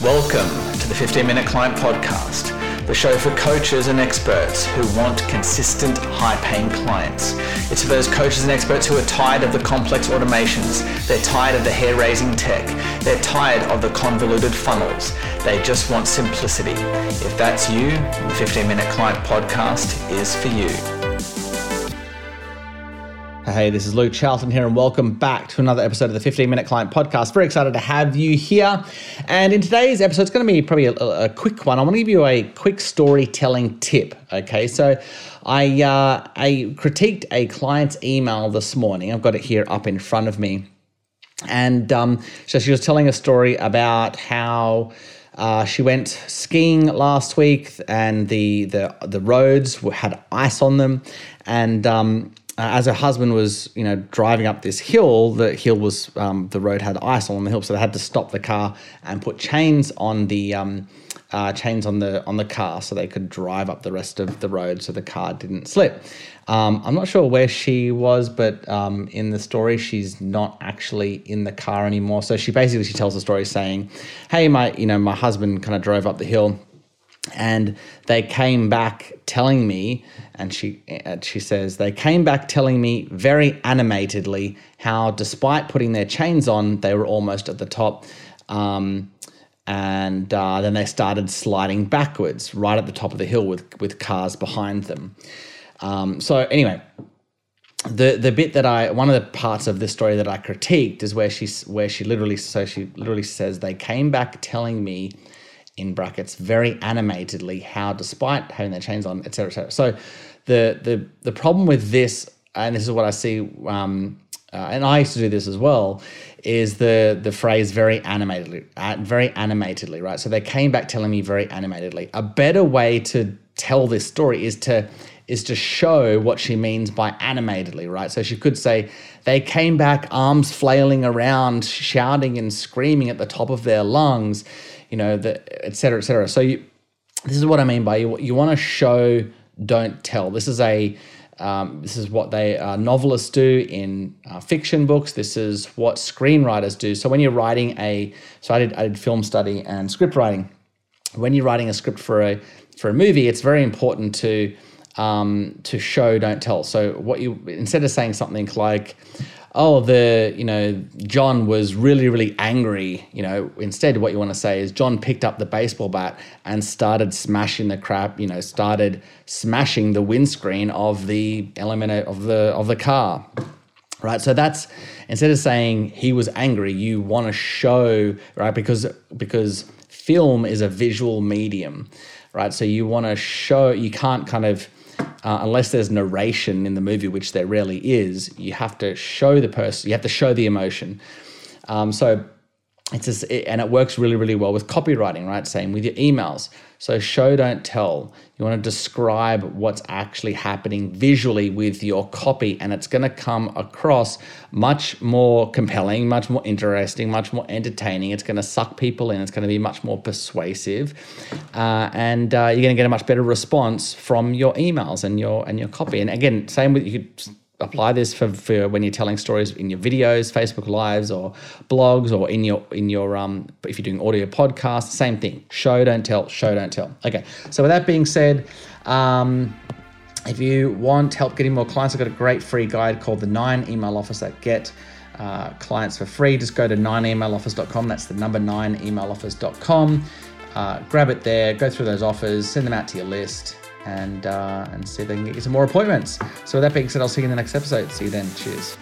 Welcome to the 15 Minute Client Podcast, the show for coaches and experts who want consistent, high paying clients. It's for those coaches and experts who are tired of the complex automations, they're tired of the hair raising tech, they're tired of the convoluted funnels, they just want simplicity. If that's you, the 15 Minute Client Podcast is for you. Hey, this is Luke Charlton here, and welcome back to another episode of the 15 Minute Client Podcast. Very excited to have you here. And in today's episode, it's going to be probably a, a quick one. I want to give you a quick storytelling tip. Okay, so I uh, I critiqued a client's email this morning. I've got it here up in front of me, and um, so she was telling a story about how. Uh, she went skiing last week, and the the the roads had ice on them, and um, uh, as her husband was, you know, driving up this hill, the hill was um, the road had ice on the hill, so they had to stop the car and put chains on the um, uh, chains on the on the car so they could drive up the rest of the road so the car didn't slip. Um, I'm not sure where she was, but um, in the story, she's not actually in the car anymore. So she basically she tells the story saying, "Hey, my you know my husband kind of drove up the hill." And they came back telling me and she uh, she says they came back telling me very animatedly how despite putting their chains on they were almost at the top. Um, and uh, then they started sliding backwards right at the top of the hill with with cars behind them. Um, so anyway the the bit that I one of the parts of this story that I critiqued is where she where she literally so she literally says they came back telling me in brackets very animatedly how despite having their chains on etc etc so the the the problem with this and this is what i see um, uh, and i used to do this as well is the the phrase very animatedly uh, very animatedly right? So they came back telling me very animatedly. A better way to tell this story is to is to show what she means by animatedly, right? So she could say, they came back arms flailing around, shouting and screaming at the top of their lungs you know, the et cetera, et cetera. So you, this is what I mean by you, you want to show, don't tell. This is a um, this is what they uh, novelists do in uh, fiction books. This is what screenwriters do. So when you're writing a, so I did I did film study and script writing. When you're writing a script for a for a movie, it's very important to um, to show, don't tell. So what you instead of saying something like, oh, the, you know, John was really, really angry. You know, instead, what you want to say is John picked up the baseball bat and started smashing the crap, you know, started smashing the windscreen of the element of the of the car. Right. So that's instead of saying he was angry, you want to show, right? Because because film is a visual medium, right? So you want to show, you can't kind of uh, unless there's narration in the movie, which there rarely is, you have to show the person, you have to show the emotion. Um, so it's just, and it works really, really well with copywriting, right? Same with your emails. So show, don't tell. You want to describe what's actually happening visually with your copy, and it's going to come across much more compelling, much more interesting, much more entertaining. It's going to suck people in. It's going to be much more persuasive, uh, and uh, you're going to get a much better response from your emails and your and your copy. And again, same with you could apply this for, for when you're telling stories in your videos, Facebook lives or blogs or in your in your um if you're doing audio podcasts, same thing. Show don't tell, show don't tell. Okay. So with that being said, um if you want help getting more clients, I've got a great free guide called the nine email offers that get uh, clients for free. Just go to 9emailoffers.com. That's the number 9emailoffers.com. Uh, grab it there, go through those offers, send them out to your list, and uh, and see if they can get you some more appointments. So with that being said, I'll see you in the next episode. See you then. Cheers.